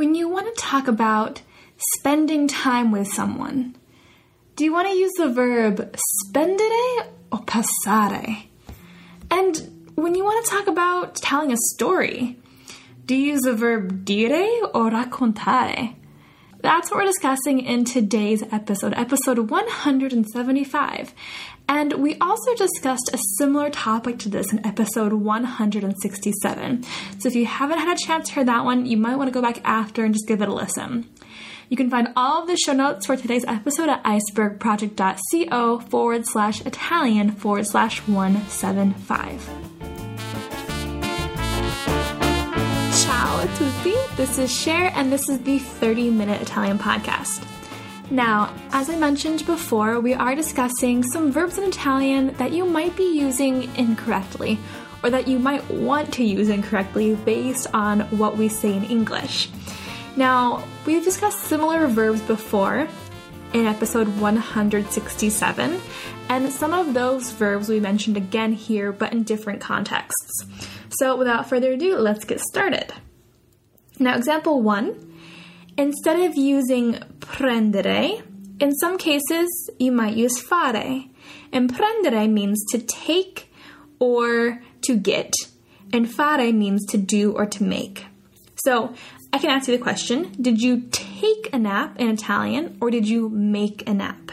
When you want to talk about spending time with someone, do you want to use the verb spendere or passare? And when you want to talk about telling a story, do you use the verb dire or raccontare? That's what we're discussing in today's episode, episode 175. And we also discussed a similar topic to this in episode 167. So if you haven't had a chance to hear that one, you might want to go back after and just give it a listen. You can find all of the show notes for today's episode at icebergproject.co forward slash Italian forward slash 175. A tutti, this is Cher, and this is the 30 Minute Italian Podcast. Now, as I mentioned before, we are discussing some verbs in Italian that you might be using incorrectly, or that you might want to use incorrectly based on what we say in English. Now, we've discussed similar verbs before in episode 167, and some of those verbs we mentioned again here, but in different contexts. So, without further ado, let's get started. Now, example one instead of using prendere, in some cases you might use fare. And prendere means to take or to get, and fare means to do or to make. So, I can ask you the question Did you take a nap in Italian or did you make a nap?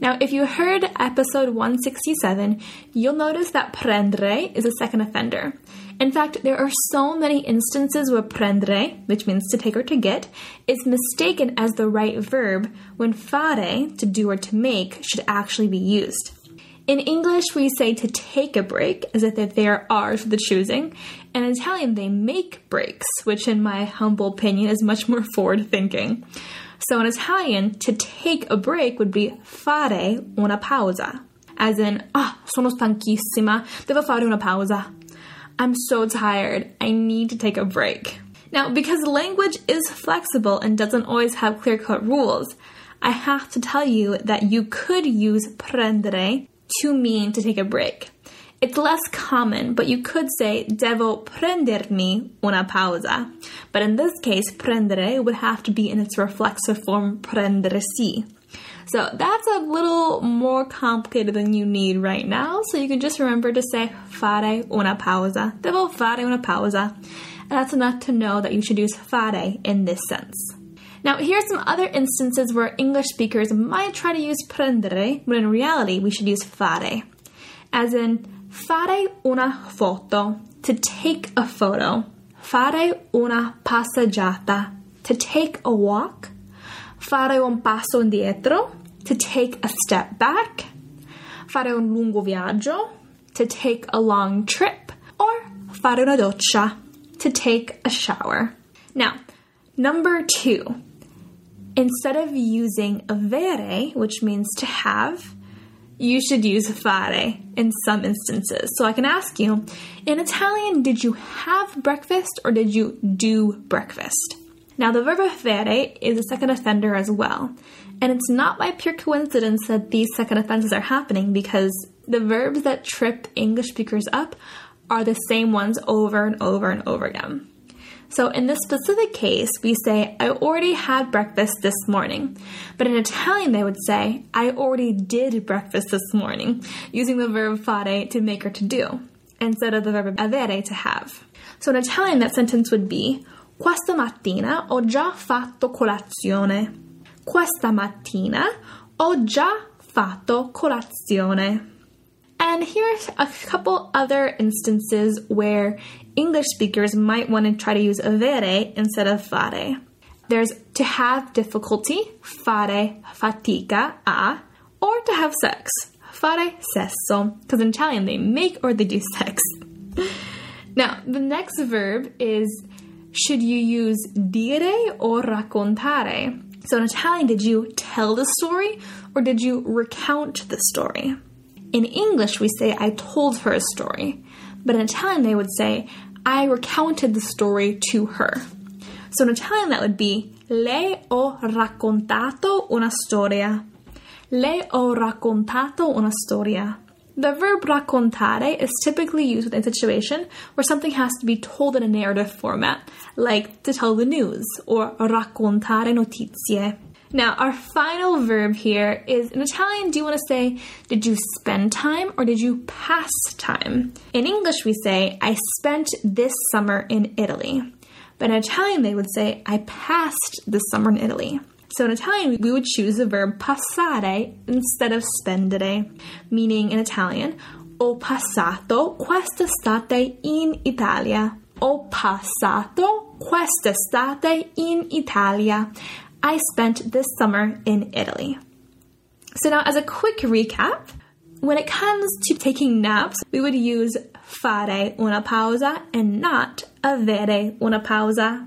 Now, if you heard episode 167, you'll notice that prendere is a second offender. In fact, there are so many instances where prendere, which means to take or to get, is mistaken as the right verb when fare, to do or to make, should actually be used. In English, we say to take a break as if they are for the choosing. In Italian, they make breaks, which, in my humble opinion, is much more forward thinking. So in Italian, to take a break would be fare una pausa, as in, ah, sono stanchissima, devo fare una pausa. I'm so tired, I need to take a break. Now, because language is flexible and doesn't always have clear cut rules, I have to tell you that you could use prendere to mean to take a break. It's less common, but you could say devo prendermi una pausa. But in this case, prendere would have to be in its reflexive form prendersi. So that's a little more complicated than you need right now. So you can just remember to say fare una pausa. Devo fare una pausa. And that's enough to know that you should use fare in this sense. Now, here are some other instances where English speakers might try to use prendere, but in reality, we should use fare. As in, fare una foto, to take a photo. Fare una passeggiata, to take a walk. Fare un passo indietro, to take a step back. Fare un lungo viaggio, to take a long trip. Or fare una doccia, to take a shower. Now, number two, instead of using avere, which means to have, you should use fare in some instances. So I can ask you, in Italian, did you have breakfast or did you do breakfast? Now, the verb avere is a second offender as well. And it's not by pure coincidence that these second offenses are happening because the verbs that trip English speakers up are the same ones over and over and over again. So in this specific case, we say, I already had breakfast this morning. But in Italian, they would say, I already did breakfast this morning, using the verb fare to make or to do, instead of the verb avere to have. So in Italian, that sentence would be, Questa mattina ho già fatto colazione. Questa mattina ho già fatto colazione. And here's a couple other instances where English speakers might want to try to use avere instead of fare. There's to have difficulty, fare fatica a, or to have sex, fare sesso, because in Italian they make or they do sex. now, the next verb is should you use dire or raccontare? So in Italian, did you tell the story or did you recount the story? In English, we say, I told her a story. But in Italian, they would say, I recounted the story to her. So in Italian, that would be, Le ho raccontato una storia. Le ho raccontato una storia. The verb raccontare is typically used within a situation where something has to be told in a narrative format, like to tell the news or raccontare notizie. Now, our final verb here is in Italian, do you want to say, did you spend time or did you pass time? In English, we say, I spent this summer in Italy. But in Italian, they would say, I passed this summer in Italy. So in Italian, we would choose the verb passare instead of spendere, meaning in Italian, ho passato quest'estate in Italia. Ho passato quest'estate in Italia. I spent this summer in Italy. So, now as a quick recap, when it comes to taking naps, we would use fare una pausa and not avere una pausa.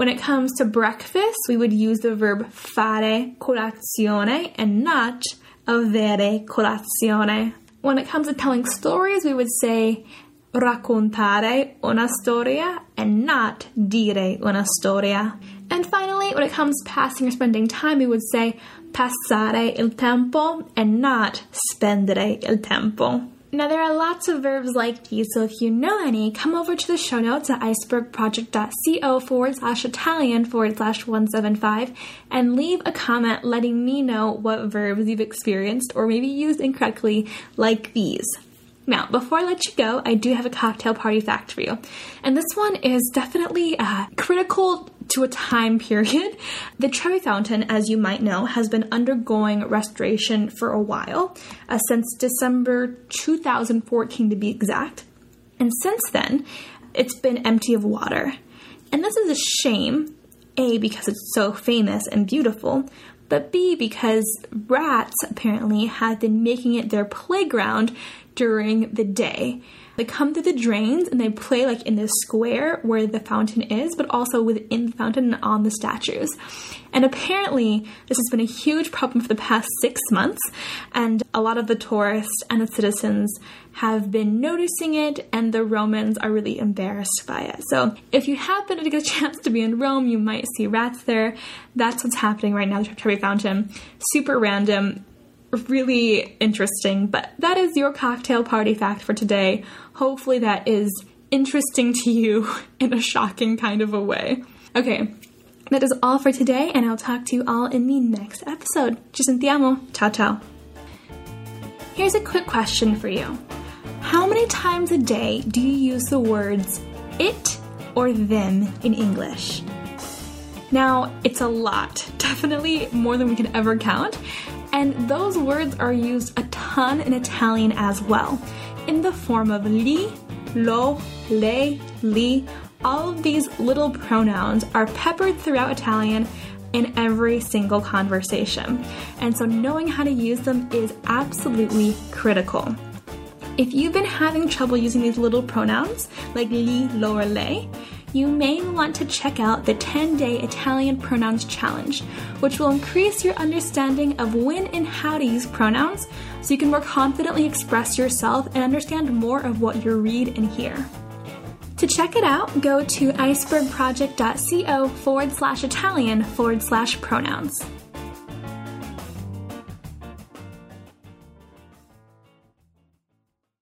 When it comes to breakfast, we would use the verb fare colazione and not avere colazione. When it comes to telling stories, we would say raccontare una storia and not dire una storia. And finally, when it comes to passing or spending time, we would say passare il tempo and not spendere il tempo. Now, there are lots of verbs like these, so if you know any, come over to the show notes at icebergproject.co forward slash Italian forward slash 175 and leave a comment letting me know what verbs you've experienced or maybe used incorrectly, like these. Now, before I let you go, I do have a cocktail party fact for you. And this one is definitely uh, critical to a time period. The Trevi Fountain, as you might know, has been undergoing restoration for a while, uh, since December 2014 to be exact. And since then, it's been empty of water. And this is a shame, A, because it's so famous and beautiful, but B, because rats apparently have been making it their playground during the day. They come through the drains and they play like in the square where the fountain is, but also within the fountain and on the statues. And apparently, this has been a huge problem for the past six months, and a lot of the tourists and the citizens have been noticing it, and the Romans are really embarrassed by it. So, if you happen to get a chance to be in Rome, you might see rats there. That's what's happening right now, the Trevi Fountain. Super random really interesting. But that is your cocktail party fact for today. Hopefully, that is interesting to you in a shocking kind of a way. Okay, that is all for today, and I'll talk to you all in the next episode. Ci sentiamo. Ciao, ciao. Here's a quick question for you How many times a day do you use the words it or them in English? Now, it's a lot, definitely more than we can ever count, and those words are used a ton in Italian as well, in the form of li, lo, le, li. All of these little pronouns are peppered throughout Italian in every single conversation. And so knowing how to use them is absolutely critical. If you've been having trouble using these little pronouns, like li, lo, or le, you may want to check out the 10 day Italian Pronouns Challenge, which will increase your understanding of when and how to use pronouns so you can more confidently express yourself and understand more of what you read and hear. To check it out, go to icebergproject.co forward slash Italian forward slash pronouns.